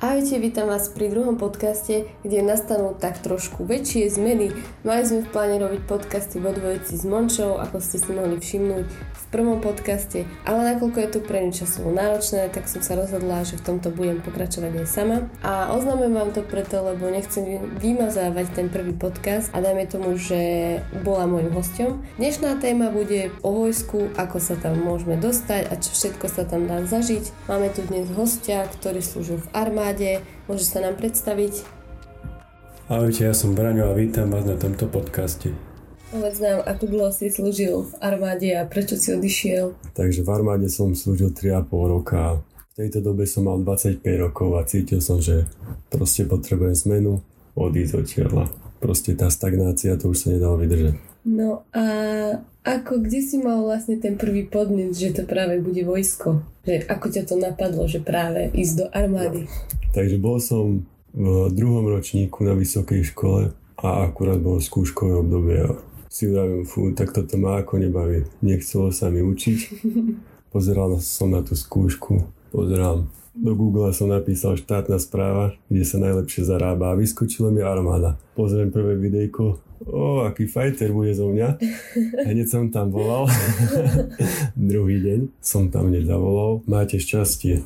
Ahojte, vítam vás pri druhom podcaste, kde nastanú tak trošku väčšie zmeny. Mali sme v pláne robiť podcasty vo dvojici s Mončou, ako ste si mohli všimnúť v prvom podcaste, ale nakoľko je to pre ňu časovo náročné, tak som sa rozhodla, že v tomto budem pokračovať aj sama. A oznamujem vám to preto, lebo nechcem vymazávať ten prvý podcast a dajme tomu, že bola môjim hostom. Dnešná téma bude o vojsku, ako sa tam môžeme dostať a čo všetko sa tam dá zažiť. Máme tu dnes hostia, ktorý slúžil v armáde armáde. Môže sa nám predstaviť? Ahojte, ja som Braňo a vítam vás na tomto podcaste. Povedz nám, ako dlho si slúžil v armáde a prečo si odišiel? Takže v armáde som slúžil 3,5 roka. V tejto dobe som mal 25 rokov a cítil som, že proste potrebujem zmenu, odísť od čiela. Proste tá stagnácia, to už sa nedalo vydržať. No a ako, kde si mal vlastne ten prvý podnet, že to práve bude vojsko? Že ako ťa to napadlo, že práve ísť do armády? No. Takže bol som v druhom ročníku na vysokej škole a akurát bolo skúškové obdobie a si vravím, fú, tak toto ma ako nebaví. Nechcelo sa mi učiť. Pozeral som na tú skúšku, pozerám. Do Google som napísal štátna správa, kde sa najlepšie zarába a vyskočilo mi armáda. Pozriem prvé videjko, o, aký fighter bude zo mňa. Hneď som tam volal. Druhý deň som tam hneď zavolal. Máte šťastie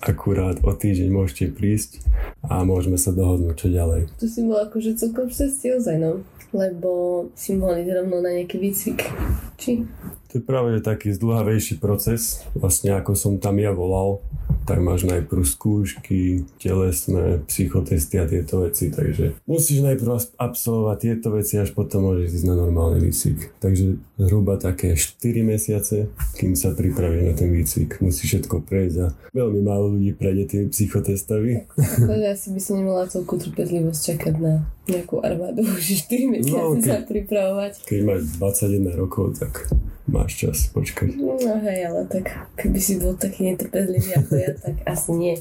akurát o týždeň môžete prísť a môžeme sa dohodnúť, čo ďalej. Tu si bol akože celkom šťastie ozaj, no. Lebo si mohol ísť rovno na nejaký výcvik. Či? To je práve taký zdlhavejší proces. Vlastne ako som tam ja volal, tak máš najprv skúšky, telesné, psychotesty a tieto veci, takže musíš najprv absolvovať tieto veci, až potom môžeš ísť na normálny výcvik. Takže zhruba také 4 mesiace, kým sa pripravíš na ten výcvik. Musíš všetko prejsť a veľmi málo ľudí prejde tými psychotestami. Ja si by som nemala toľkú trpezlivosť čakať na nejakú armádu, že 4 mesiace no, keď, sa pripravovať. Keď máš 21 rokov, tak máš čas počkať. No hej, ale tak keby si bol taký netrpezlivý ako ja, tak asi nie.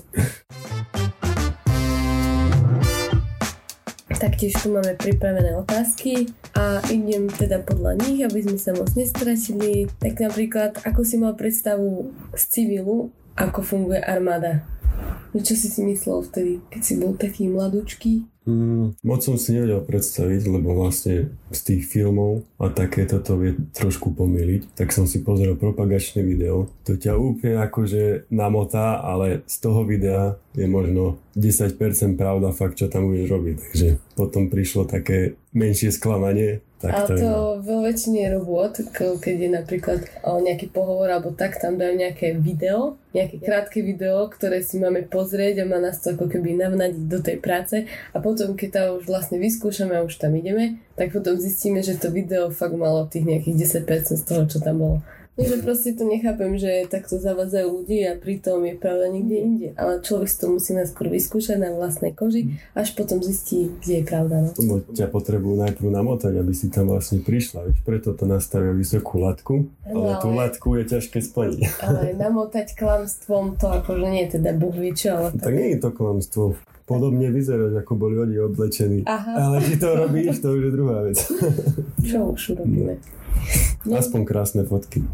Taktiež tu máme pripravené otázky a idem teda podľa nich, aby sme sa moc nestratili. Tak napríklad, ako si mal predstavu z civilu, ako funguje armáda? Čo si si myslel vtedy, keď si bol taký mladúčky? Mm, moc som si nevedel predstaviť, lebo vlastne z tých filmov a takéto to vie trošku pomýliť, tak som si pozrel propagačné video. To ťa úplne akože namotá, ale z toho videa je možno 10% pravda fakt, čo tam budeš robiť. Takže potom prišlo také menšie sklamanie, tak Ale to, to vo väčšine robot, keď je napríklad nejaký pohovor alebo tak, tam dajú nejaké video, nejaké krátke video, ktoré si máme pozrieť a má nás to ako keby navnadiť do tej práce a potom, keď to už vlastne vyskúšame a už tam ideme, tak potom zistíme, že to video fakt malo tých nejakých 10% z toho, čo tam bolo. Takže proste to nechápem, že takto zavádzajú ľudí a pritom je pravda niekde inde. Ale človek si to musí najskôr vyskúšať na vlastnej koži, až potom zistí, kde je pravda. No. Ťa potrebujú najprv namotať, aby si tam vlastne prišla. Veď preto to nastavia vysokú latku, ale, ale tú latku je ťažké splniť. Ale namotať klamstvom to akože nie je teda buh vie čo, ale... Tak nie je to klamstvo podobne vyzerať, ako boli oni oblečení. Aha. Ale či to robíš, to už je druhá vec. Čo už urobíme? No. Aspoň krásne fotky.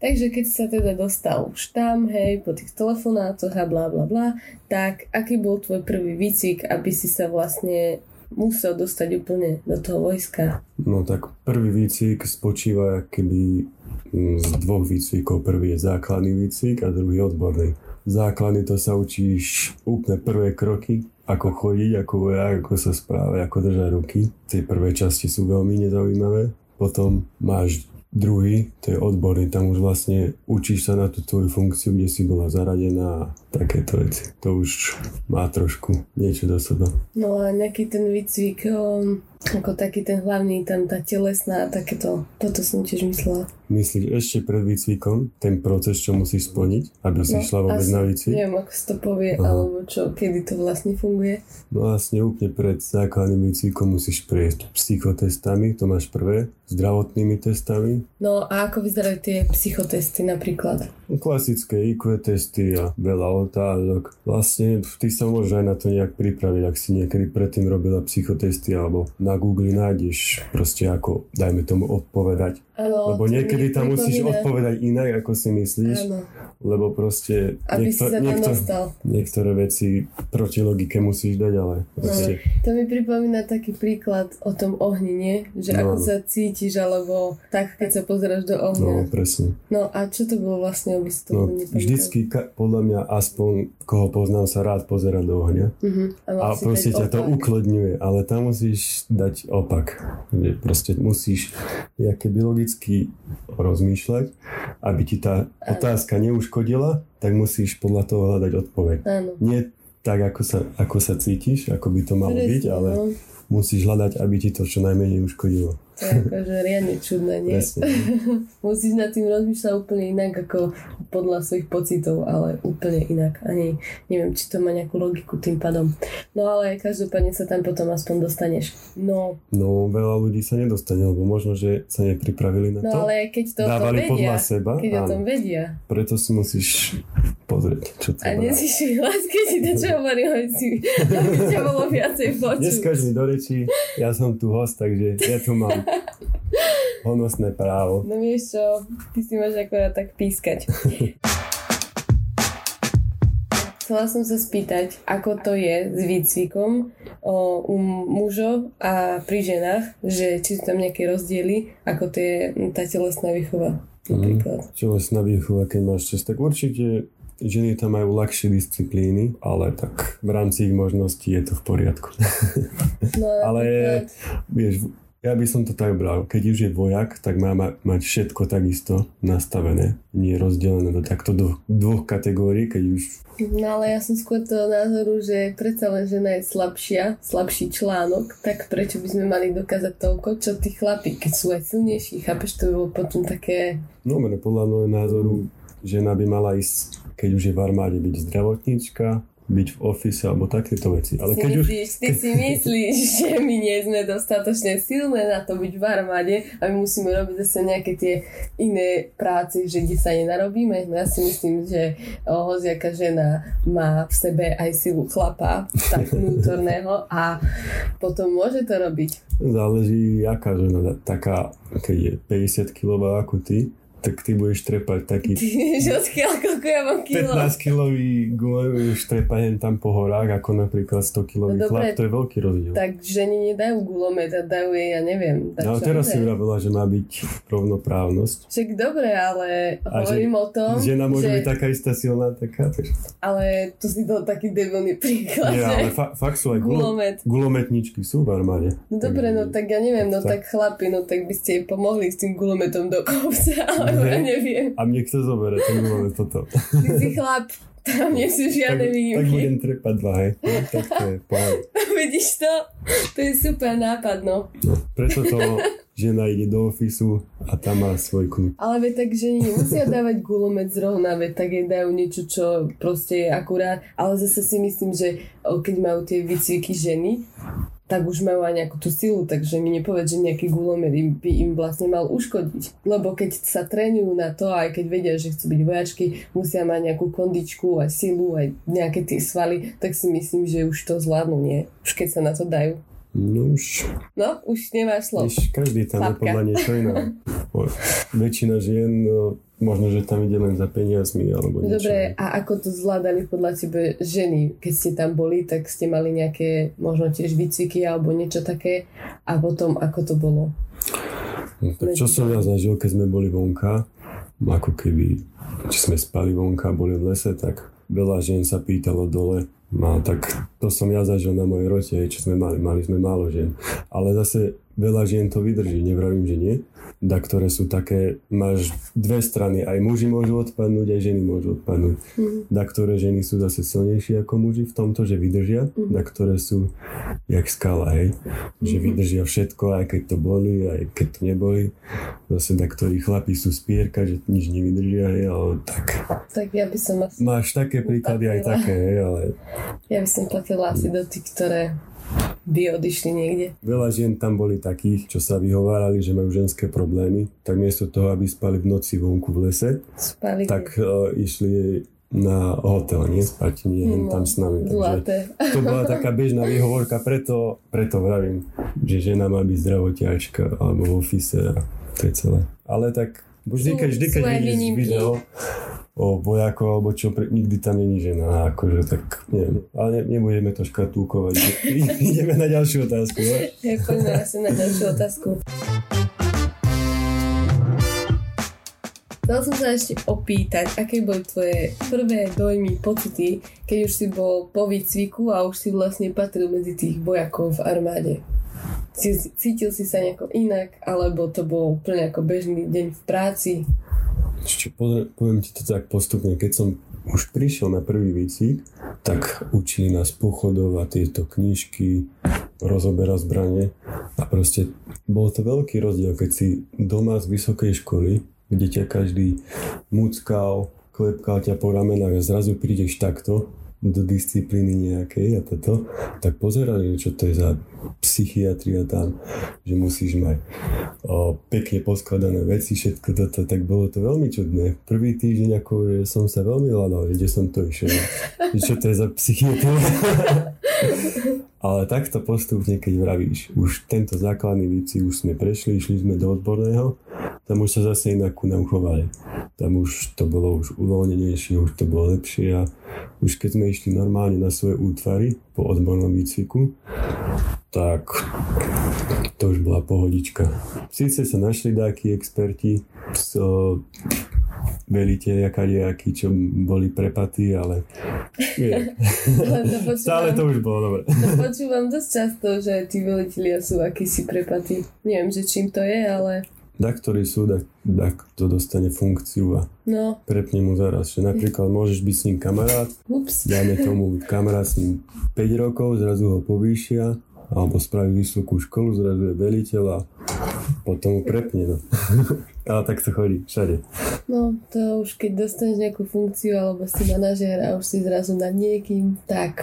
Takže keď sa teda dostal už tam, hej, po tých telefonátoch a bla bla bla, tak aký bol tvoj prvý výcvik, aby si sa vlastne musel dostať úplne do toho vojska? No tak prvý výcvik spočíva keby mm, z dvoch výcvikov. Prvý je základný výcvik a druhý odborný. Základný to sa učíš úplne prvé kroky, ako chodiť, ako vojak, ako sa správať, ako držať ruky. Tie prvé časti sú veľmi nezaujímavé. Potom máš druhý, to je odborný, tam už vlastne učíš sa na tú tvoju funkciu, kde si bola zaradená a takéto veci. To už má trošku niečo do seba. No a nejaký ten výcvik, um, ako taký ten hlavný, tam tá telesná, takéto, toto som tiež myslela myslíš ešte pred výcvikom, ten proces, čo musíš splniť, aby si no, šla vôbec na výcvik? Neviem, ako to povie, Aha. alebo čo, kedy to vlastne funguje. No vlastne úplne pred základným výcvikom musíš prejsť psychotestami, to máš prvé, zdravotnými testami. No a ako vyzerajú tie psychotesty napríklad? Klasické IQ testy a veľa otázok. Vlastne ty sa môžeš aj na to nejak pripraviť, ak si niekedy predtým robila psychotesty alebo na Google nájdeš proste ako, dajme tomu, odpovedať. Ano, Lebo niekedy tam musíš odpovedať inak, ako si myslíš. Ano. lebo proste Aby si sa tam dostal. niektoré veci proti logike musíš dať, ale proste... No, to mi pripomína taký príklad o tom ohni, nie? Že No, ako sa cítiš, alebo tak, keď sa pozeráš do No, ohňa. presne. No, a čo to bolo vlastne, aby si to No, vždycky, ka- podľa mňa, aspoň koho poznám, sa rád pozera do ohňa. Uh-huh. A, A si proste ťa to opak. uklodňuje, ale tam musíš dať opak. Proste musíš nejaké biologicky rozmýšľať, aby ti tá otázka neuškodila, tak musíš podľa toho hľadať odpoveď. Áno. Nie tak, ako sa, ako sa cítiš, ako by to malo Presne, byť, ale no. musíš hľadať, aby ti to čo najmenej uškodilo. To je akože riadne čudné, nie? Musíš nad tým rozmýšľať úplne inak ako podľa svojich pocitov, ale úplne inak. Ani neviem, či to má nejakú logiku tým pádom. No ale každopádne sa tam potom aspoň dostaneš. No, No, veľa ľudí sa nedostane, lebo možno, že sa nepripravili na no to. ale keď to o Dávali vedia, podľa seba, keď o áno. tom vedia. Preto si musíš pozrieť, čo to A nezvyšuj hlas, keď ti to čo hovorím, aby si aby bolo viacej počuť. Neskaž mi do rečí, ja som tu host, takže ja tu mám honosné právo. No vieš čo, ty si máš akorát tak pískať. Chcela som sa spýtať, ako to je s výcvikom o, u mužov a pri ženách, že či sú tam nejaké rozdiely, ako to je mm, tá telesná výchova napríklad. Telesná výchova, keď máš čas, tak určite ženy tam majú ľahšie disciplíny, ale tak v rámci ich možností je to v poriadku. No, ale vieš, ja by som to tak bral, keď už je vojak, tak má ma- mať všetko takisto nastavené, nie rozdelené do takto do dvoch kategórií, keď už No ale ja som skôr toho názoru, že predsa len žena je slabšia, slabší článok, tak prečo by sme mali dokázať toľko, čo tí chlapi, keď sú aj silnejší, chápeš, to by bolo potom také... No, podľa môjho názoru žena by mala ísť, keď už je v armáde, byť zdravotníčka, byť v office alebo takéto veci. Ale si keď už... myslíš, ty si myslíš, že my nie sme dostatočne silné na to byť v armáde a my musíme robiť zase nejaké tie iné práce, že kde sa nenarobíme. No ja si myslím, že o, hoziaka žena má v sebe aj silu chlapa, tak vnútorného a potom môže to robiť. Záleží, aká žena, taká, keď je 50 kg ako ty, tak ty budeš trepať taký vieš, odkiaľ, koľko ja mám kilo. 15 kilový už trepať tam po horách, ako napríklad 100 kilový No chlap, to je veľký rozdiel. Tak ženy nedajú gulomet a dajú jej, ja neviem. No ale čo teraz si iné. vravela, že má byť rovnoprávnosť. Však dobre, ale A že hovorím o tom, Žena môže že... byť taká istá silná, taká. Takže... Ale to si dal taký debilný príklad, Nie, že ale fa- fakt sú aj gulo- gulomet. gulometničky sú v armáde. No dobre, no tak ja neviem, no tak chlapi, no tak by ste jej pomohli s tým gulometom do kopca, alebo ja Ne. neviem. A mne kto zoberie ten gulomet potom? Ty si chlap, tam nie sú tak, žiadne tak výnimky. budem trepať dva, hej. No, tak to je pohľad. Vidíš to? To je super nápad, no. No, preto to žena ide do ofisu a tam má svoj kľud. Ale veď tak ženy nemusia dávať gulomet zrovna, veď tak jej dajú niečo, čo proste je akurát. Ale zase si myslím, že keď majú tie výcviky ženy, tak už majú aj nejakú tú silu, takže mi nepovedz, že nejaký gulomet im, by im vlastne mal uškodiť. Lebo keď sa trénujú na to, aj keď vedia, že chcú byť vojačky, musia mať nejakú kondičku, aj silu, aj nejaké tie svaly, tak si myslím, že už to zvládnu, nie? Už keď sa na to dajú. No už, No, už nemáš slov. vieš, každý tam je podľa niečo iné. O, Väčšina žien, no, možno, že tam ide len za peniazmi alebo niečo. Dobre, a ako to zvládali podľa tebe ženy? Keď ste tam boli, tak ste mali nejaké možno tiež výcviky alebo niečo také a potom ako to bolo? No, tak čo som ja zažil, keď sme boli vonka, ako keby, či sme spali vonka, boli v lese, tak veľa žien sa pýtalo dole, no tak to som ja zažil na mojej rote, čo sme mali, mali sme málo žien. Ale zase veľa žien to vydrží, nevravím, že nie. Da, ktoré sú také, máš dve strany, aj muži môžu odpadnúť, aj ženy môžu odpadnúť. Mhm. Da, ktoré ženy sú zase silnejšie ako muži v tomto, že vydržia, da, ktoré sú jak skala, hej, že vydržia všetko, aj keď to boli, aj keď to neboli. Zase da, ktorí chlapí sú spierka, že nič nevydržia, hej, ale tak. Tak ja by som asi, Máš také príklady aj také, hej, ale ja by som platila asi do tých, ktoré by odišli niekde. veľa žien tam boli takých, čo sa vyhovárali, že majú ženské problémy, tak miesto toho, aby spali v noci vonku v lese, Spali tak uh, išli na hotel, nie spať, nie No, tam s nami. Takže to bola taká bežná výhovorka, preto, preto vravím, že žena má byť zdravotiačka alebo v office a to je celé. Ale tak vždy, keď, vždy, keď vidíš video, o vojakov, alebo čo, pre, nikdy tam není žena, akože tak neviem. Ale ne, nebudeme to škatulkovať. Ideme na ďalšiu otázku. No? poďme asi na ďalšiu otázku. Chcel som sa ešte opýtať, aké boli tvoje prvé dojmy, pocity, keď už si bol po výcviku a už si vlastne patril medzi tých vojakov v armáde. Cítil si sa nejako inak, alebo to bol úplne ako bežný deň v práci? Ešte poviem ti to tak postupne. Keď som už prišiel na prvý výcvik, tak učili nás pochodov a tieto knižky, rozobera zbranie a proste bol to veľký rozdiel, keď si doma z vysokej školy kde ťa každý muckal, klepkal ťa po ramenách a zrazu prídeš takto do disciplíny nejakej a toto, tak pozerali, čo to je za psychiatria tam, že musíš mať o, pekne poskladané veci, všetko toto, tak bolo to veľmi čudné. Prvý týždeň ako som sa veľmi hľadal, kde som to išiel, že čo to je za psychiatria. Ale takto postupne, keď vravíš, už tento základný výcvik už sme prešli, išli sme do odborného, tam už sa zase inak ku nám chovali. Tam už to bolo už uvoľnenejšie, už to bolo lepšie a už keď sme išli normálne na svoje útvary po odbornom výcviku, tak to už bola pohodička. Sice sa našli dáky experti, so, veliteľia kadejakí, čo boli prepatí, ale to stále to už bolo dobre. To počúvam dosť často, že tí veliteľia sú akýsi prepatí. Neviem, že čím to je, ale da ktorý súd, da, to dostane funkciu a no. prepne mu zaraz. Že napríklad môžeš byť s ním kamarát, Ups. dáme tomu kamarát s ním 5 rokov, zrazu ho povýšia, alebo spraví vysokú školu, zrazu je veliteľ a potom mu prepne. No. Ale tak to chodí všade. No, to už keď dostaneš nejakú funkciu alebo si manažér a už si zrazu nad niekým, tak...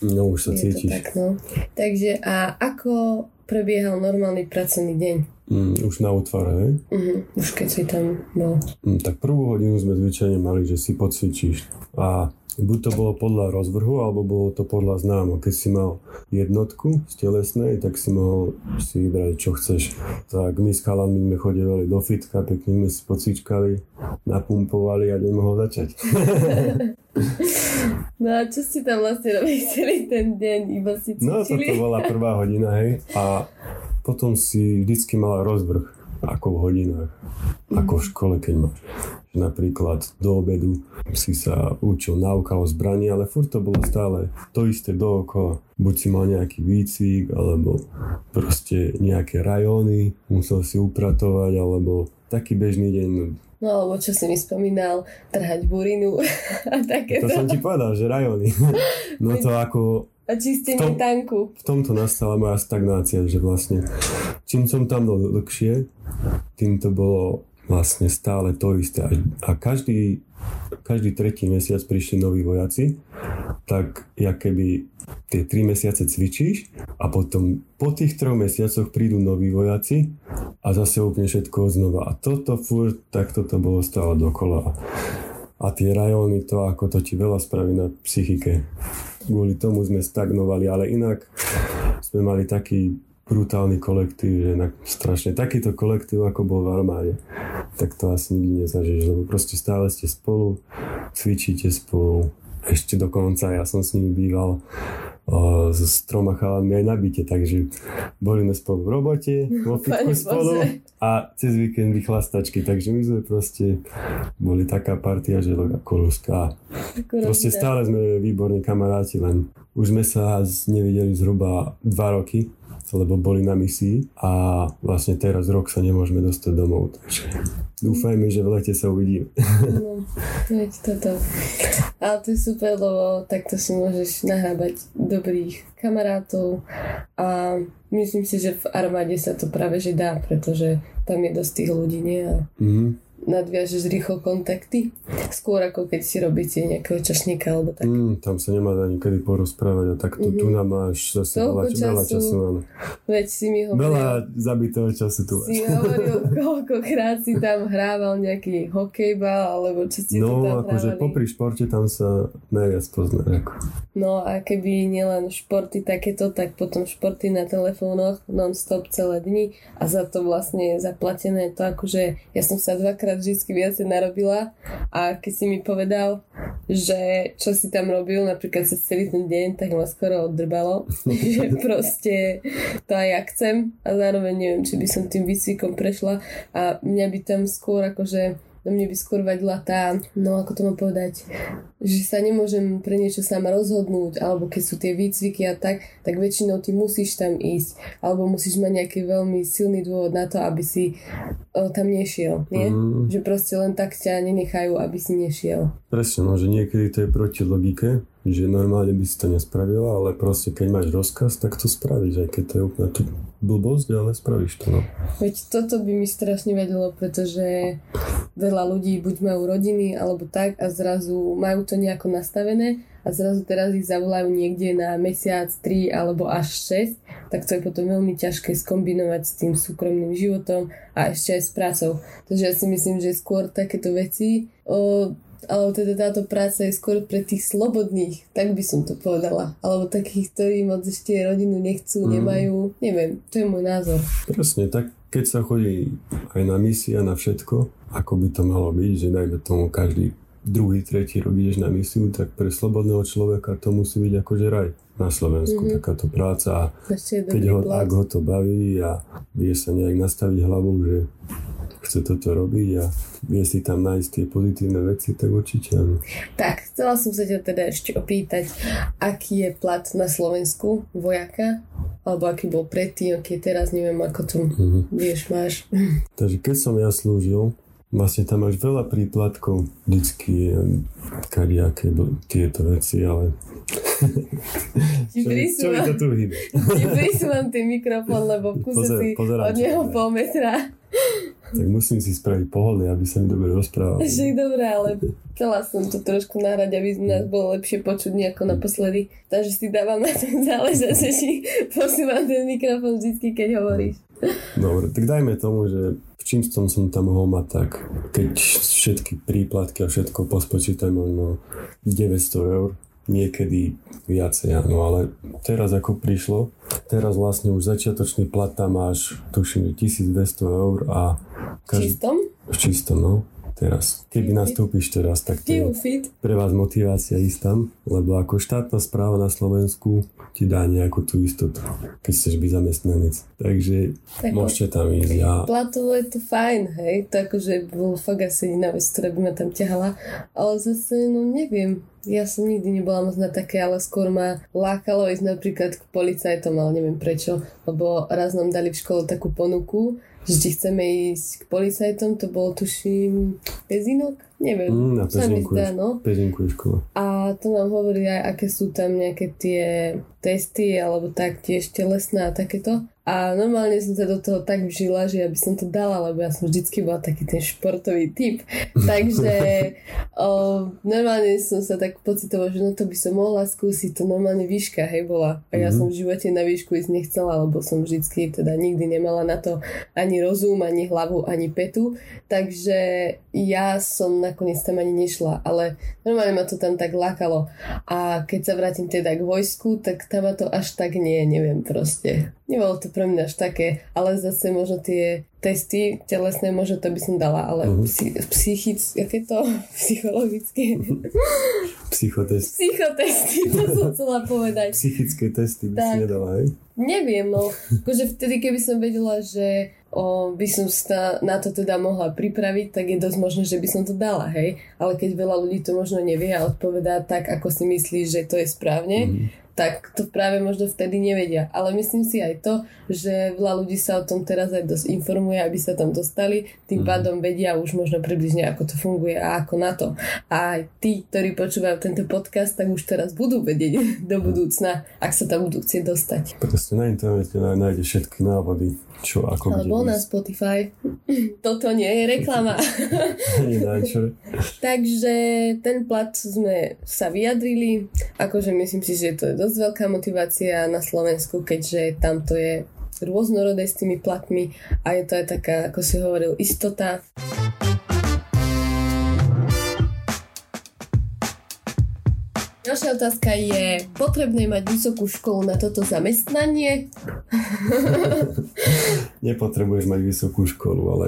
No už sa cítiš. tak, no. Takže a ako prebiehal normálny pracovný deň? Mm, už na útvare, hej? Uh-huh, už keď si tam bol. Mm, tak prvú hodinu sme zvyčajne mali, že si pocvičíš. A buď to bolo podľa rozvrhu, alebo bolo to podľa známo. Keď si mal jednotku z telesnej, tak si mohol si vybrať, čo chceš. Tak my s chalami sme chodevali do fitka, pekne sme si pocvičkali, napumpovali a nemohol začať. no a čo ste tam vlastne robili celý ten deň? Iba si cvičili? No toto bola prvá hodina, hej. A potom si vždycky mala rozvrh, ako v hodinách, ako v škole, keď máš. Napríklad do obedu si sa učil náuka o zbraní, ale furt to bolo stále to isté dookola. Buď si mal nejaký výcvik, alebo proste nejaké rajóny, musel si upratovať, alebo taký bežný deň. No alebo čo si mi spomínal, trhať burinu a takéto. To som ti povedal, že rajóny. No to ako a čistenie tom, tanku. V tomto nastala moja stagnácia, že vlastne čím som tam bol dlhšie, tým to bolo vlastne stále to isté. A každý, každý tretí mesiac prišli noví vojaci, tak ja keby tie tri mesiace cvičíš a potom po tých troch mesiacoch prídu noví vojaci a zase úplne všetko znova. A toto furt, tak toto bolo stále dokola. A tie rajóny, to ako to ti veľa spraví na psychike kvôli tomu sme stagnovali, ale inak sme mali taký brutálny kolektív, že na, strašne. Takýto kolektív, ako bol v armáde, tak to asi nikdy nezažiješ, lebo proste stále ste spolu, cvičíte spolu, ešte dokonca ja som s nimi býval s troma chalami aj na byte, takže boli sme spolu v robote, vo fitku spolu a cez víkendy chlastačky, takže my sme proste boli taká partia, že koluská. Proste stále sme výborní kamaráti, len už sme sa nevideli zhruba dva roky, lebo boli na misii a vlastne teraz rok sa nemôžeme dostať domov, takže dúfajme, že v lete sa uvidíme. No, veď toto. Ale to je super, lebo takto si môžeš nahrábať dobrých kamarátov a myslím si, že v armáde sa to práve že dá, pretože tam je dosť tých ľudí, nie? A... Mm-hmm nadviažeš rýchlo kontakty? Skôr ako keď si robíte nejakého čašníka alebo tak. Mm, tam sa nemá ani kedy porozprávať a takto mm-hmm. tu nám máš zase veľa, času, veľa času. Áno. Veď si mi hovoril. Veľa zabitého času tu Si hovoril, koľkokrát si tam hrával nejaký hokejbal alebo čo si no, tam akože popri športe tam sa najviac pozná. Ako. No a keby nielen športy takéto, tak potom športy na telefónoch non-stop celé dni a za to vlastne je zaplatené to akože ja som sa dvakrát vždy viacej narobila. A keď si mi povedal, že čo si tam robil napríklad cez celý ten deň, tak ma skoro oddrbalo, že proste to aj ja chcem a zároveň neviem, či by som tým výcvikom prešla. A mňa by tam skôr akože do mne by skôr vadila tá, no ako to mám povedať, že sa nemôžem pre niečo sama rozhodnúť, alebo keď sú tie výcviky a tak, tak väčšinou ty musíš tam ísť, alebo musíš mať nejaký veľmi silný dôvod na to, aby si o, tam nešiel, nie? Mm. Že proste len tak ťa nenechajú, aby si nešiel. Presne, no, že niekedy to je proti logike, že normálne by si to nespravila, ale proste keď máš rozkaz, tak to spravíš, aj keď to je úplne tu blbosť, ale spravíš to. No. Veď toto by mi strašne vedelo, pretože veľa ľudí buď majú rodiny alebo tak a zrazu majú to nejako nastavené a zrazu teraz ich zavolajú niekde na mesiac, 3 alebo až 6, tak to je potom veľmi ťažké skombinovať s tým súkromným životom a ešte aj s prácou. Takže ja si myslím, že skôr takéto veci o, alebo teda táto práca je skôr pre tých slobodných, tak by som to povedala. Alebo takých, ktorí moc ešte rodinu nechcú, mm. nemajú, neviem, to je môj názor. Presne, tak keď sa chodí aj na misie a na všetko, ako by to malo byť, že dajme tomu každý druhý, tretí rok ideš na misiu, tak pre slobodného človeka to musí byť akože raj na Slovensku, mm-hmm. takáto práca. Keď ho, ak ho to baví a vie sa nejak nastaviť hlavou, že chce toto robiť a vie si tam nájsť tie pozitívne veci, tak určite áno. Tak, chcela som sa ťa teda ešte opýtať, aký je plat na Slovensku vojaka, alebo aký bol predtým, aký je teraz, neviem, ako to mm-hmm. vieš, máš. Takže keď som ja slúžil, vlastne tam máš veľa príplatkov, vždycky kariaké tieto veci, ale Ti čo, čo to tu hýbe? Ti ten mikrofón, lebo v kuse si od neho pol metra. Tak musím si spraviť pohody, aby sa mi dobre rozprával. Však dobré, ale chcela som to trošku nahrať, aby nás bolo lepšie počuť nejako naposledy. Takže si dávam na ten záležať, že si posúvam ten mikrofón vždy, keď hovoríš. Dobre, tak dajme tomu, že v čím som som tam mohol mať tak, keď všetky príplatky a všetko pospočítam možno 900 eur, niekedy viacej, áno, ale teraz ako prišlo, teraz vlastne už začiatočný plat tam máš, tuším, 1200 eur a... Každý, čistom? V čistom, no teraz. Keby nastúpiš teraz, tak to je pre vás motivácia ísť tam, lebo ako štátna správa na Slovensku ti dá nejakú tú istotu, keď chceš byť zamestnanec. Takže tak môžete tam ísť. Ja... Platovo je to fajn, hej, to akože bolo fakt asi jediná vec, ktorá by ma tam ťahala, ale zase, no neviem, ja som nikdy nebola moc na také, ale skôr ma lákalo ísť napríklad k policajtom, ale neviem prečo, lebo raz nám dali v škole takú ponuku, že či chceme ísť k policajtom, to bolo tuším Pezinok, neviem, mm, na mi zdá, no. Pezinku je škola. A to nám hovorí aj, aké sú tam nejaké tie testy, alebo tak tiež telesné a takéto. A normálne som sa do toho tak vžila, že ja by som to dala, lebo ja som vždycky bola taký ten športový typ. Takže o, normálne som sa tak pocitovala, že no to by som mohla skúsiť. To normálne výška, hej, bola. A ja mm-hmm. som v živote na výšku ísť nechcela, lebo som vždycky teda nikdy nemala na to ani rozum, ani hlavu, ani petu. Takže ja som nakoniec tam ani nešla, ale normálne ma to tam tak lákalo. A keď sa vrátim teda k vojsku, tak tam ma to až tak nie, neviem proste. Nebolo to pre mňa až také, ale zase možno tie testy telesné, možno to by som dala, ale uh-huh. psychické, aké to? Psychologické. Psychotesty. Psychotesty, to som chcela povedať. Psychické testy by tak. si nedala, hej? Neviem, no. Akože vtedy, keby som vedela, že o, by som sa na to teda mohla pripraviť, tak je dosť možné, že by som to dala, hej. Ale keď veľa ľudí to možno nevie a odpovedá tak, ako si myslí, že to je správne, mm tak to práve možno vtedy nevedia. Ale myslím si aj to, že veľa ľudí sa o tom teraz aj dosť informuje, aby sa tam dostali, tým mm. pádom vedia už možno približne, ako to funguje a ako na to. A aj tí, ktorí počúvajú tento podcast, tak už teraz budú vedieť do budúcna, ak sa tam budú chcieť dostať. Proste na internete nájde všetky návody, čo ako Alebo na Spotify. Toto nie je reklama. Takže ten plat sme sa vyjadrili. Akože myslím si, že to je dosť veľká motivácia na Slovensku, keďže tam to je rôznorodé s tými platmi a je to aj taká, ako si hovoril, istota. Ďalšia otázka je, potrebné mať vysokú školu na toto zamestnanie? Nepotrebuješ mať vysokú školu, ale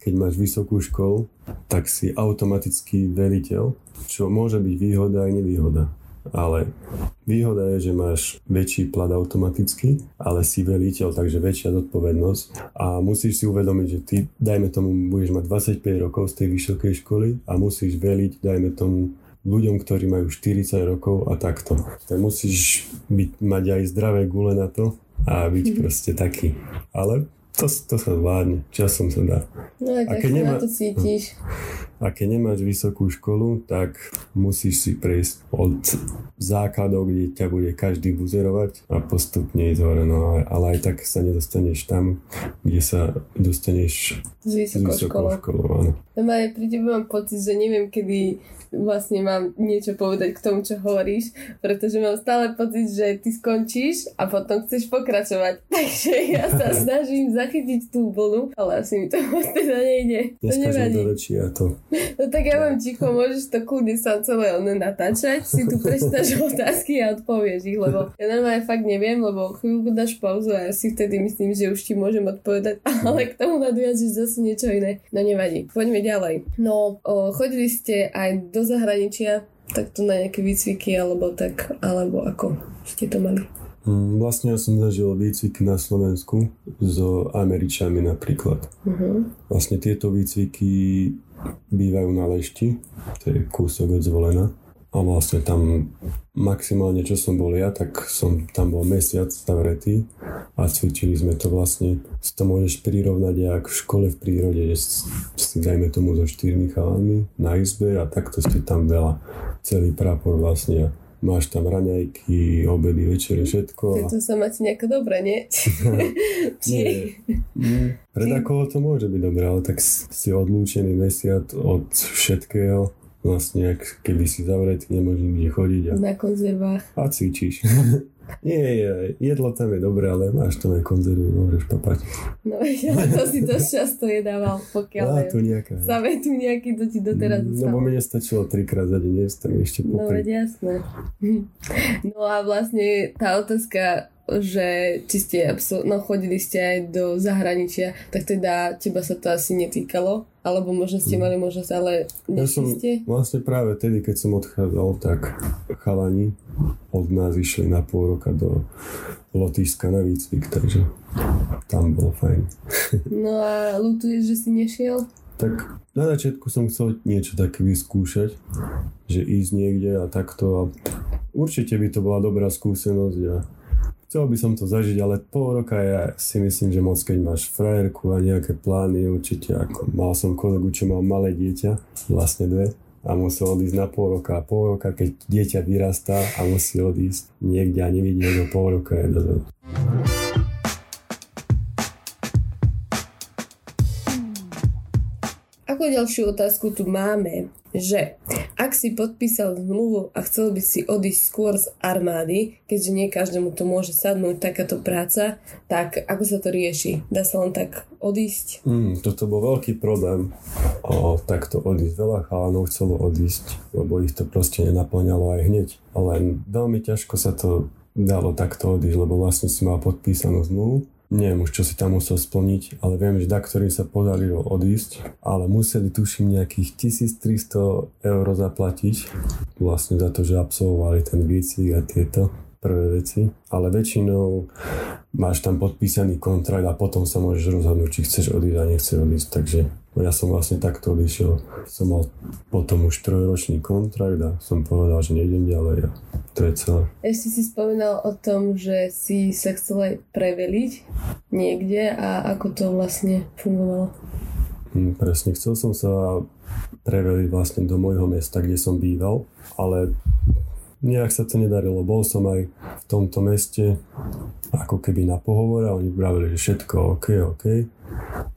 keď máš vysokú školu, tak si automaticky veliteľ, čo môže byť výhoda aj nevýhoda. Ale výhoda je, že máš väčší plat automaticky, ale si veliteľ, takže väčšia zodpovednosť a musíš si uvedomiť, že ty, dajme tomu, budeš mať 25 rokov z tej vysokej školy a musíš veliť, dajme tomu, ľuďom, ktorí majú 40 rokov a takto. Tak musíš byť, mať aj zdravé gule na to a byť mm-hmm. proste taký. Ale to, to sa zvládne, časom sa dá. No a keď nemá... to cítiš. A keď nemáš vysokú školu, tak musíš si prejsť od základov, kde ťa bude každý buzerovať a postupne ísť hore. No, ale, aj tak sa nedostaneš tam, kde sa dostaneš s vysokou, s vysokou školou. školou áno. No aj mám pocit, že neviem, kedy vlastne mám niečo povedať k tomu, čo hovoríš, pretože mám stále pocit, že ty skončíš a potom chceš pokračovať. Takže ja sa snažím zachytiť tú vlnu, ale asi mi to teda nejde. Dneska to nevadí. Do to. No tak ja mám ticho, môžeš to kľudne sa celé ono natáčať, si tu prečítaš otázky a odpovieš ich, lebo ja normálne fakt neviem, lebo chvíľku dáš pauzu a ja si vtedy myslím, že už ti môžem odpovedať, ale k tomu nadviažeš zase niečo iné. No nevadí. Poďme ďalej. No, o, chodili ste aj do zahraničia, takto na nejaké výcviky alebo tak, alebo ako ste to mali? Mm, vlastne ja som zažil výcviky na Slovensku s Američami napríklad. Uh-huh. Vlastne tieto výcviky bývajú na Lešti, to je kúsok od zvolená. A vlastne tam maximálne, čo som bol ja, tak som tam bol mesiac zavretý a cvičili sme to vlastne. Si to môžeš prirovnať jak v škole v prírode, že si dajme tomu so štyrmi chalami na izbe a takto ste tam veľa. Celý prápor vlastne máš tam raňajky, obedy, večere, všetko. To sa máte nejako dobre, nie? nie. nie. Pred ako to môže byť dobré, ale tak si odlúčený mesiac od všetkého vlastne, ak keby si zavretý, nemôžeš nikde chodiť. A, na konzervách. A cvičíš. Nie, jedlo tam je dobré, ale máš tam aj konzervy, môžeš papať. No, ale to si dosť často jedával, pokiaľ Á, tu nejaká. Same tu nejaký, to ti doteraz mm, No, bo mi nestačilo trikrát za deň, jesť ešte popri. No, veď jasné. No a vlastne tá otázka že či ste absol- no, chodili ste aj do zahraničia, tak teda teba sa to asi netýkalo, alebo možno ste mm. mali možnosť, ale ja som ste? vlastne práve tedy, keď som odchádzal, tak chalani od nás išli na pol roka do Lotyšska na výcvik, takže tam bolo fajn. No a lutuješ, že si nešiel? Tak na začiatku som chcel niečo také vyskúšať, že ísť niekde a takto a určite by to bola dobrá skúsenosť a Chcel by som to zažiť, ale pol roka ja si myslím, že moc keď máš frajerku a nejaké plány, určite ako mal som kolegu, čo mal malé dieťa, vlastne dve, a musel odísť na pol roka a pol roka, keď dieťa vyrastá a musí odísť niekde a nevidí ho pol roka je dosť. Ako ďalšiu otázku tu máme, že ak si podpísal zmluvu a chcel by si odísť skôr z armády, keďže nie každému to môže sadnúť takáto práca, tak ako sa to rieši? Dá sa len tak odísť? Mm, toto bol veľký problém. O, takto odísť. Veľa chalanov chcelo odísť, lebo ich to proste nenaplňalo aj hneď. Ale veľmi ťažko sa to dalo takto odísť, lebo vlastne si mal podpísanú zmluvu neviem už, čo si tam musel splniť, ale viem, že da, ktorým sa podarilo odísť, ale museli tuším nejakých 1300 eur zaplatiť vlastne za to, že absolvovali ten výcvik a tieto prvé veci, ale väčšinou máš tam podpísaný kontrakt a potom sa môžeš rozhodnúť, či chceš odísť a nechceš odísť, takže ja som vlastne takto odišiel. Som mal potom už trojročný kontrakt a som povedal, že nejdem ďalej a to je celé. Ešte si spomínal o tom, že si sa chcel aj preveliť niekde a ako to vlastne fungovalo? Mm, presne, chcel som sa preveliť vlastne do môjho mesta, kde som býval, ale nejak sa to nedarilo. Bol som aj v tomto meste ako keby na pohovore a oni vravili, že všetko OK, OK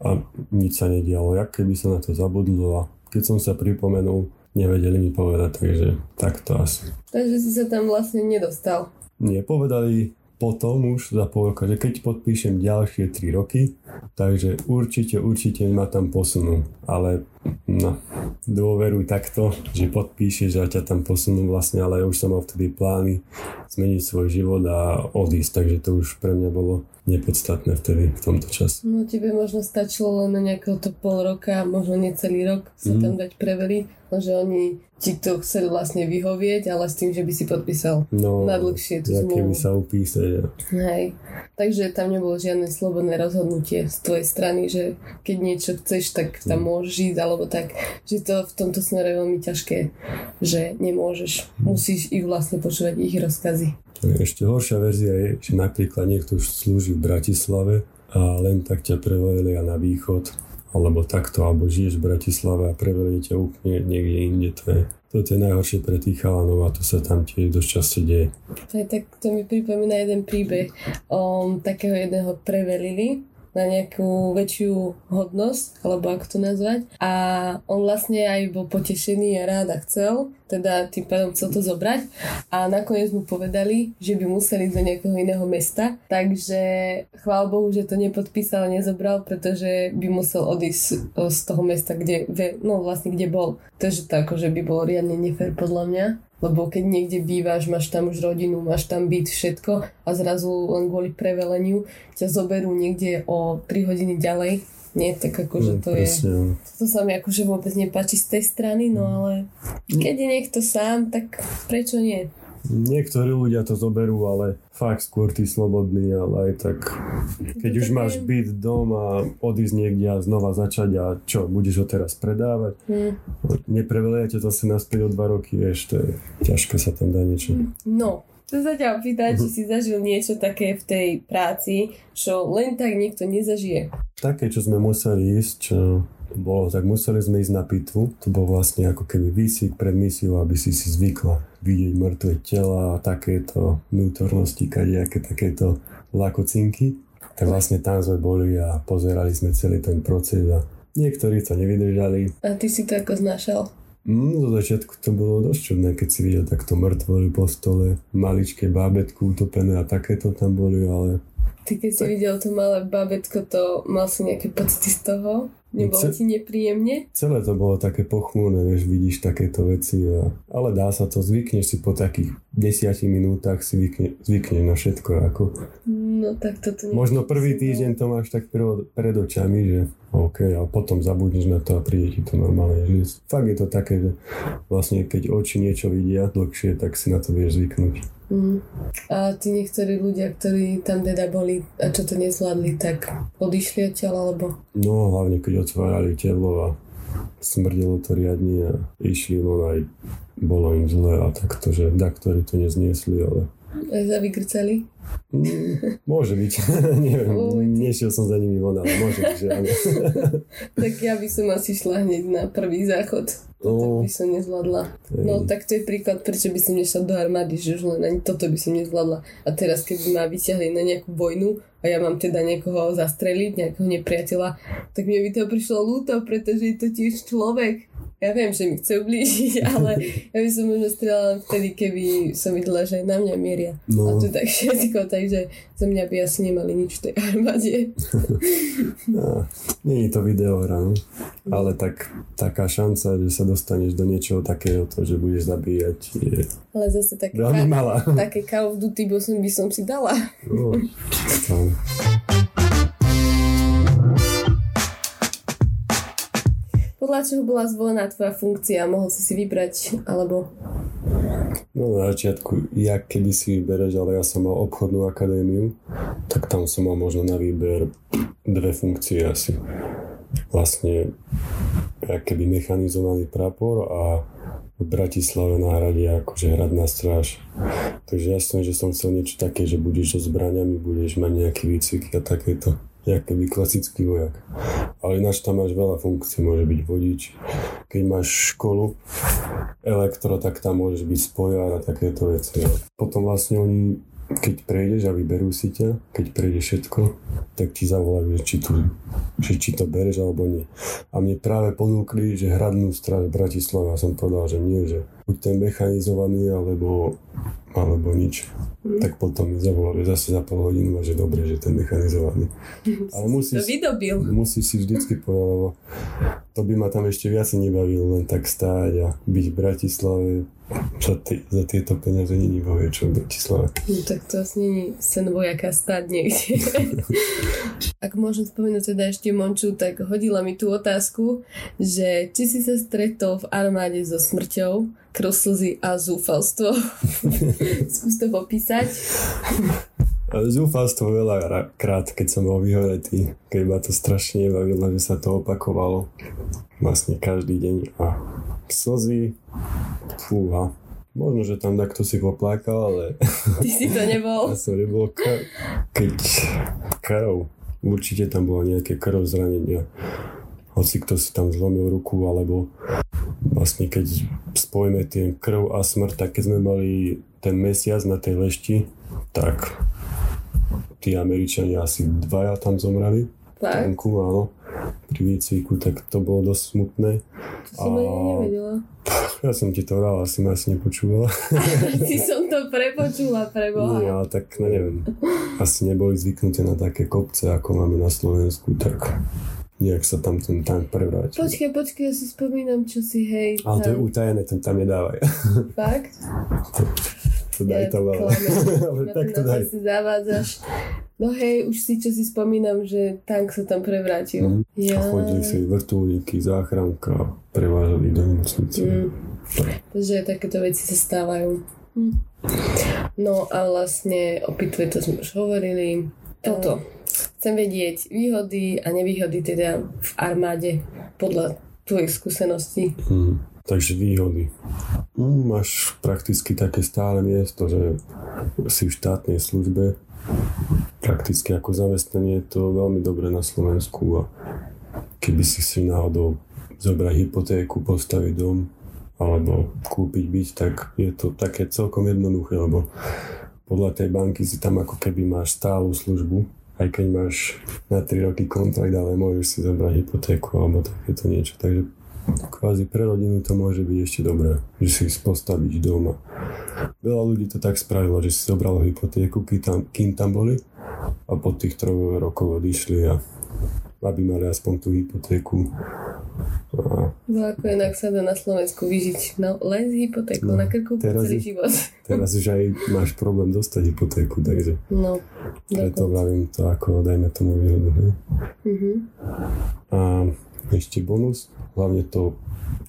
a nič sa nedialo, jak keby sa na to zabudlo a keď som sa pripomenul, nevedeli mi povedať, takže takto asi. Takže si sa tam vlastne nedostal. Nie, povedali potom už za pol roka, že keď podpíšem ďalšie 3 roky, takže určite, určite ma tam posunú. Ale no, dôveruj takto, že podpíšeš a ťa tam posunú vlastne, ale ja už som mal vtedy plány zmeniť svoj život a odísť, takže to už pre mňa bolo nepodstatné vtedy v tomto čase. No tebe možno stačilo len na nejakého to pol roka, možno nie celý rok sa mm. tam dať preveriť, že oni ti to chceli vlastne vyhovieť, ale s tým, že by si podpísal no, na dlhšie tú zmluvu. by sa upísať. Hej. Takže tam nebolo žiadne slobodné rozhodnutie z tvojej strany, že keď niečo chceš, tak tam mm. môžeš ísť, alebo tak, že to v tomto smere je veľmi ťažké, že nemôžeš. Musíš ich vlastne počúvať ich rozkazy. Ešte horšia verzia je, že napríklad niekto už slúži v Bratislave a len tak ťa prevelili na východ, alebo takto, alebo žiješ v Bratislave a prevelili ťa úplne niekde inde. To je, to je najhoršie pre tých chalanov a to sa tam tiež dosť často deje. To, je, tak, to mi pripomína jeden príbeh o takého jedného prevelili na nejakú väčšiu hodnosť, alebo ako to nazvať. A on vlastne aj bol potešený a rád a chcel, teda tým pádom chcel to zobrať. A nakoniec mu povedali, že by museli do nejakého iného mesta, takže chvál Bohu, že to nepodpísal a nezobral, pretože by musel odísť z toho mesta, kde, no vlastne kde bol. Takže to akože by bolo riadne nefér podľa mňa lebo keď niekde bývaš, máš tam už rodinu, máš tam byt, všetko a zrazu len kvôli preveleniu ťa zoberú niekde o 3 hodiny ďalej. Nie, tak akože no, to presne. je... To sa mi akože vôbec nepáči z tej strany, no ale keď je niekto sám, tak prečo nie? Niektorí ľudia to zoberú, ale fakt skôr ty slobodný, ale aj tak keď už máš byť dom a odísť niekde a znova začať a čo, budeš ho teraz predávať? Hmm. Nepreveliate to si naspäť o dva roky, vieš, to je ťažké sa tam dá niečo. No, Chcem sa ťa opýtať, či si zažil niečo také v tej práci, čo len tak niekto nezažije. Také, čo sme museli ísť, čo bolo, tak museli sme ísť na pitvu. To bol vlastne ako keby výsik pred misiou, aby si si zvykla vidieť mŕtve tela a takéto vnútornosti, kadejaké takéto lakocinky. Tak vlastne tam sme boli a pozerali sme celý ten proces a niektorí to nevydržali. A ty si to ako znášal? Mm, zo začiatku to bolo dosť čudné, keď si videl takto mŕtvoly po stole, maličké bábetku utopené a takéto tam boli, ale... Ty keď si videl to malé bábetko, to mal si nejaké pocity z toho? Nebolo Ce- ti nepríjemne? Celé to bolo také pochmúrne, vieš, vidíš takéto veci. A... Ale dá sa to, zvykneš si po takých desiatich minútach si zvykne, zvykneš na všetko. Ako... No tak toto... Možno prvý týždeň to máš tak pred očami, že OK, ale potom zabudneš na to a príde ti to normálne. Že fakt je to také, že vlastne keď oči niečo vidia dlhšie, tak si na to vieš zvyknúť. Mm. A tí niektorí ľudia, ktorí tam teda boli a čo to nezvládli, tak odišli odtiaľ alebo? No hlavne keď otvárali telo a smrdelo to riadne a išli aj bolo im zle a takto, že ktorí to nezniesli, ale... Zavygrcali? Mm, môže byť, neviem, nešiel som za nimi von, ale môže byť, že áno. tak ja by som asi šla hneď na prvý záchod. Toto by som nezvládla. No tak to je príklad, prečo by som nešla do armády, že už len ani toto by som nezvládla. A teraz, keby ma vyťahli na nejakú vojnu a ja mám teda niekoho zastreliť, nejakého nepriateľa, tak mi by to prišlo ľúto, pretože je to tiež človek ja viem, že mi chce ublížiť, ale ja by som možno strelala vtedy, keby som videla, že na mňa mieria. No. A to tak všetko, takže za mňa by asi nemali nič v tej armáde. no, je to videohra, no. ale tak, taká šanca, že sa dostaneš do niečoho takého, to, že budeš zabíjať, je ale zase také, veľmi malá. také Call of Duty by som, by som si dala. No, čoho bola zvolená tvoja funkcia? Mohol si si vybrať, alebo... No na začiatku, ja keby si vybereš, ale ja som mal obchodnú akadémiu, tak tam som mal možno na výber dve funkcie asi. Vlastne keby mechanizovaný prapor a v Bratislave na hrade akože hradná stráž. Takže jasné, že som chcel niečo také, že budeš so zbraniami, budeš mať nejaký výcvik a takéto jak keby klasický vojak. Ale ináč tam máš veľa funkcií, môže byť vodič. Keď máš školu elektro, tak tam môžeš byť spojár a takéto veci. Potom vlastne oni keď prejdeš a vyberú si ťa, keď prejde všetko, tak ti zavolajú, či, tu, že či to bereš alebo nie. A mne práve ponúkli, že hradnú stráž Bratislava. som povedal, že nie, že buď ten mechanizovaný, alebo alebo nič. Mm. Tak potom mi zavolali zase za pol hodinu a že dobre, že ten mechanizovaný. Ale musíš, to vydobil. musíš si vždycky povedať, lebo to by ma tam ešte viac nebavilo, len tak stáť a byť v Bratislave. Za, t- za tieto peniaze není bohvie čo v Bratislave. No tak to asi není sen vojaka stáť niekde. Ak môžem spomenúť teda ešte Monču, tak hodila mi tú otázku, že či si sa stretol v armáde so smrťou, krv slzy a zúfalstvo. Skús to popísať. Zúfalstvo veľa krát, keď som bol vyhoretý, keď ma to strašne nebavilo, že sa to opakovalo vlastne každý deň a slzy, fúha. Možno, že tam takto si poplákal, ale... Ty si to nebol. ja som nebol, ka- keď krv, určite tam bolo nejaké krv zranenia. Hoci kto si tam zlomil ruku, alebo vlastne keď spojíme tie krv a smrť, tak keď sme mali ten mesiac na tej lešti, tak tí Američania asi dvaja tam zomreli. Tak. Tanku, áno. Pri výcviku, tak to bolo dosť smutné. To som ani nevedela. Ja som ti to vral, asi ma asi nepočúvala. Ty som to prepočula pre Boha. Nie, ale tak, no neviem. Asi neboli zvyknuté na také kopce, ako máme na Slovensku, tak nejak sa tam ten tank prevrátil. Počkaj, počkaj, ja si spomínam, čo si hej. Ale to je tam- utajené, ten tam nedávaj. Fakt? to daj tam, ale, ale tak to to daj. si zavádzaš. No hej, už si čo si spomínam, že tank sa tam prevrátil. Mhm. Ja. A chodili si vrtulníky, záchranka, prevážali do nemocnice. Mm. Takže takéto veci sa stávajú. Hm. No a vlastne o pitve to sme už hovorili. Toto. Chcem vedieť výhody a nevýhody teda v armáde podľa tvojich skúseností. Mm. Takže výhody. Mm, máš prakticky také stále miesto, že si v štátnej službe. Prakticky ako zamestnanie je to veľmi dobré na Slovensku a keby si si náhodou zobrať hypotéku, postaviť dom alebo kúpiť byt, tak je to také celkom jednoduché, lebo podľa tej banky si tam ako keby máš stálu službu, aj keď máš na 3 roky kontrakt, ale môžeš si zobrať hypotéku alebo takéto niečo. Takže kvázi pre rodinu to môže byť ešte dobré, že si postaviť doma. Veľa ľudí to tak spravilo, že si zobralo hypotéku, kým tam, kým tam boli a po tých troch rokoch odišli a aby mali aspoň tú hypotéku. A No ako inak sa dá na Slovensku vyžiť no, len s hypotékou No, na krku teraz celý život. teraz už aj máš problém dostať hypotéku, takže No, preto vravím to ako dajme tomu výhodu. Ne? Mhm. A ešte bonus, hlavne to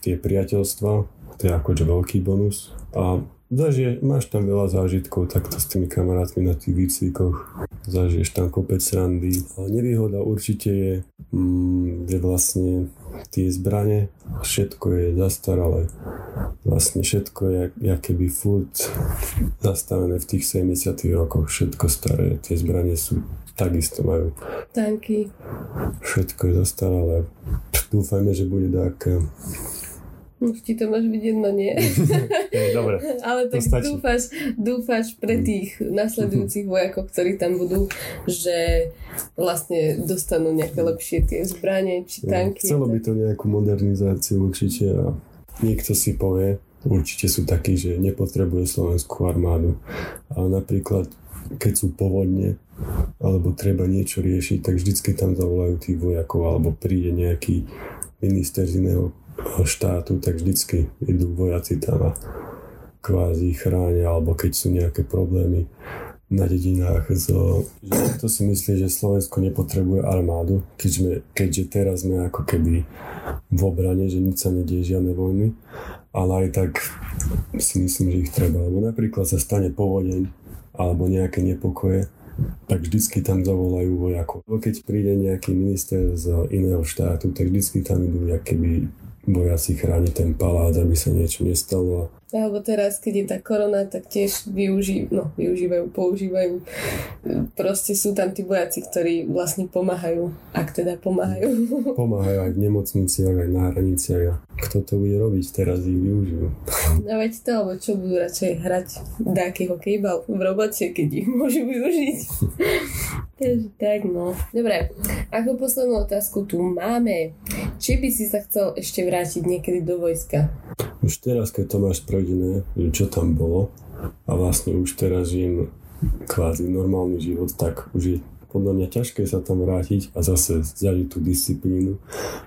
tie priateľstva, to je akože veľký bonus. A zažije, máš tam veľa zážitkov takto s tými kamarátmi na tých výcvikoch, zažiješ tam kopec randy. Ale nevýhoda určite je, mm, že vlastne tie zbranie, všetko je zastaralé. Vlastne všetko je jak keby furt zastavené v tých 70 rokoch, všetko staré. Tie zbranie sú takisto majú Tanky. Všetko je zastaralé. Dúfajme, že bude také. Už ti to máš byť jedno, nie? Dobre. Ale tak dúfaš, dúfaš pre tých nasledujúcich vojakov, ktorí tam budú, že vlastne dostanú nejaké lepšie tie zbranie či tanky. Chcelo by to nejakú modernizáciu určite a niekto si povie, určite sú takí, že nepotrebuje slovenskú armádu. Ale napríklad, keď sú povodne, alebo treba niečo riešiť, tak vždycky tam zavolajú tých vojakov, alebo príde nejaký minister z iného štátu, tak vždycky idú vojaci tam a kvázi chránia, alebo keď sú nejaké problémy na dedinách. So, to si myslí, že Slovensko nepotrebuje armádu, keďže, keďže teraz sme ako keby v obrane, že nič sa nedieje, žiadne vojny, ale aj tak si myslím, že ich treba. Lebo napríklad sa stane povodeň alebo nejaké nepokoje, tak vždycky tam zavolajú vojakov. Keď príde nejaký minister z iného štátu, tak vždycky tam idú keby vojaci chrániť ten palác, aby sa niečo nestalo. Alebo teraz, keď je tá korona, tak tiež využí, no, využívajú, používajú. Proste sú tam tí vojaci, ktorí vlastne pomáhajú, ak teda pomáhajú. Pomáhajú aj v nemocniciach, aj na hraniciach. Kto to bude robiť, teraz ich využijú. No veď to, alebo čo budú radšej hrať dáky hokejbal v robote, keď ich môžu využiť. Takže tak no. Dobre, ako poslednú otázku tu máme. Či by si sa chcel ešte vrátiť niekedy do vojska? Už teraz, keď to máš prejdené, čo tam bolo a vlastne už teraz žijem kvázi normálny život, tak už je podľa mňa ťažké sa tam vrátiť a zase zjadiť tú disciplínu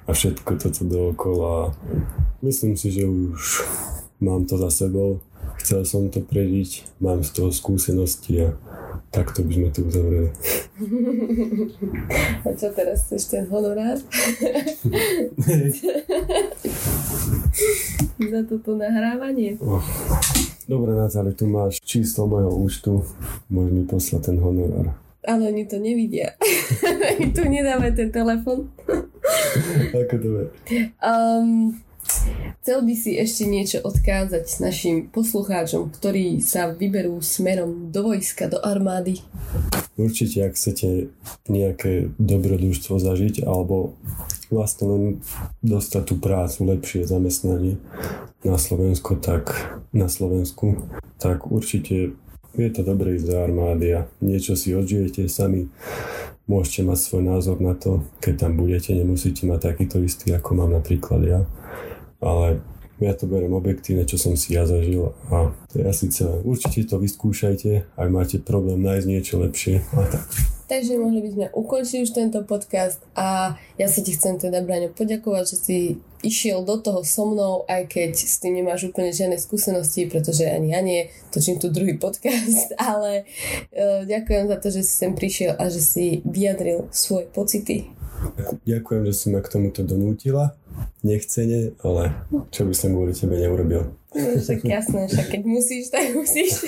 a všetko toto dookola. Myslím si, že už mám to za sebou, chcel som to prežiť, mám z toho skúsenosti a takto by sme to uzavreli. A čo teraz chceš ten honorár? za toto nahrávanie? Oh. Dobre, Natáli, tu máš číslo mojho účtu, môžeš mi poslať ten honorár. Ale oni to nevidia. tu nedáme ten telefon. Ako to um, Chcel by si ešte niečo odkázať s našim poslucháčom, ktorí sa vyberú smerom do vojska, do armády? Určite, ak chcete nejaké dobrodružstvo zažiť alebo vlastne len dostať tú prácu, lepšie zamestnanie na Slovensku, tak na Slovensku, tak určite je to dobré ísť do armády a niečo si odžijete sami. Môžete mať svoj názor na to, keď tam budete, nemusíte mať takýto istý, ako mám napríklad ja ale ja to beriem objektívne, čo som si ja zažil a asi celé. Určite to vyskúšajte, ak máte problém nájsť niečo lepšie a tak. Takže mohli by sme ukončiť už tento podcast a ja sa ti chcem teda, Braňo, poďakovať, že si išiel do toho so mnou, aj keď s tým nemáš úplne žiadne skúsenosti, pretože ani ja nie, točím tu druhý podcast, ale uh, ďakujem za to, že si sem prišiel a že si vyjadril svoje pocity. Ďakujem, že si ma k tomuto donútila nechcene, ale čo by som kvôli tebe neurobil. No, však jasné, však keď musíš, tak musíš.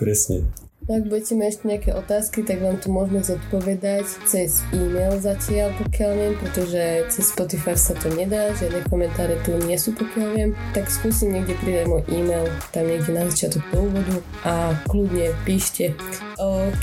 Presne. Ak budete mať ešte nejaké otázky, tak vám tu môžeme zodpovedať cez e-mail zatiaľ, pokiaľ viem, pretože cez Spotify sa to nedá, žiadne komentáre tu nie sú, pokiaľ viem, tak skúsim niekde pridať môj e-mail, tam niekde na začiatok do úvodu a kľudne píšte.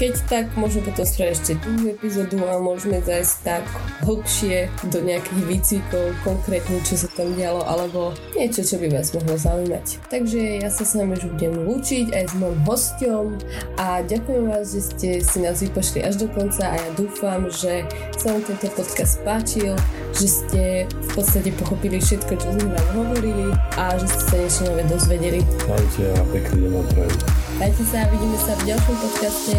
Keď tak, môžeme potom spraviť ešte druhú epizódu a môžeme zajsť tak hlbšie do nejakých výcvikov, konkrétne čo sa tam dialo, alebo niečo, čo by vás mohlo zaujímať. Takže ja sa s vami už budem lúčiť aj s môjim hostom a a ďakujem vás, že ste si nás vypočli až do konca a ja dúfam, že sa vám tento podcast páčil, že ste v podstate pochopili všetko, čo sme vám hovorili a že ste sa niečo nové dozvedeli. Majte a pekný deň prajem. Majte sa a vidíme sa v ďalšom podcaste.